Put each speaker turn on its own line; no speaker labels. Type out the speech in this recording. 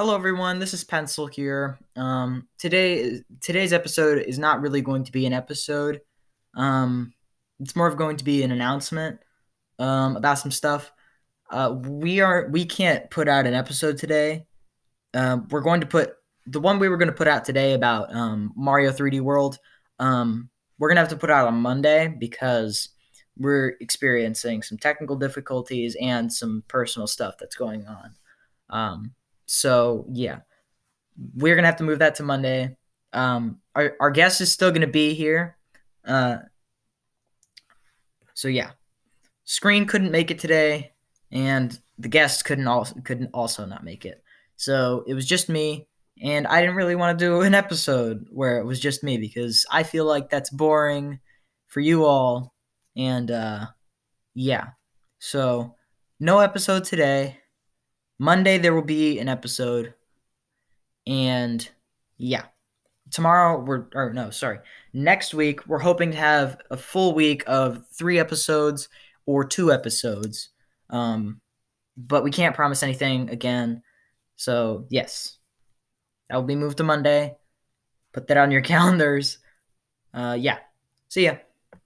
Hello, everyone. This is Pencil here. Um, today, today's episode is not really going to be an episode. Um, it's more of going to be an announcement um, about some stuff. Uh, we are we can't put out an episode today. Uh, we're going to put the one we were going to put out today about um, Mario 3D World. Um, we're gonna have to put out on Monday because we're experiencing some technical difficulties and some personal stuff that's going on. So yeah, we're gonna have to move that to Monday. Um, our our guest is still gonna be here. Uh, so yeah, screen couldn't make it today, and the guest couldn't also couldn't also not make it. So it was just me, and I didn't really want to do an episode where it was just me because I feel like that's boring for you all, and uh, yeah. So no episode today. Monday there will be an episode. And yeah. Tomorrow we're or no, sorry. Next week we're hoping to have a full week of 3 episodes or 2 episodes. Um but we can't promise anything again. So, yes. That will be moved to Monday. Put that on your calendars. Uh yeah. See ya.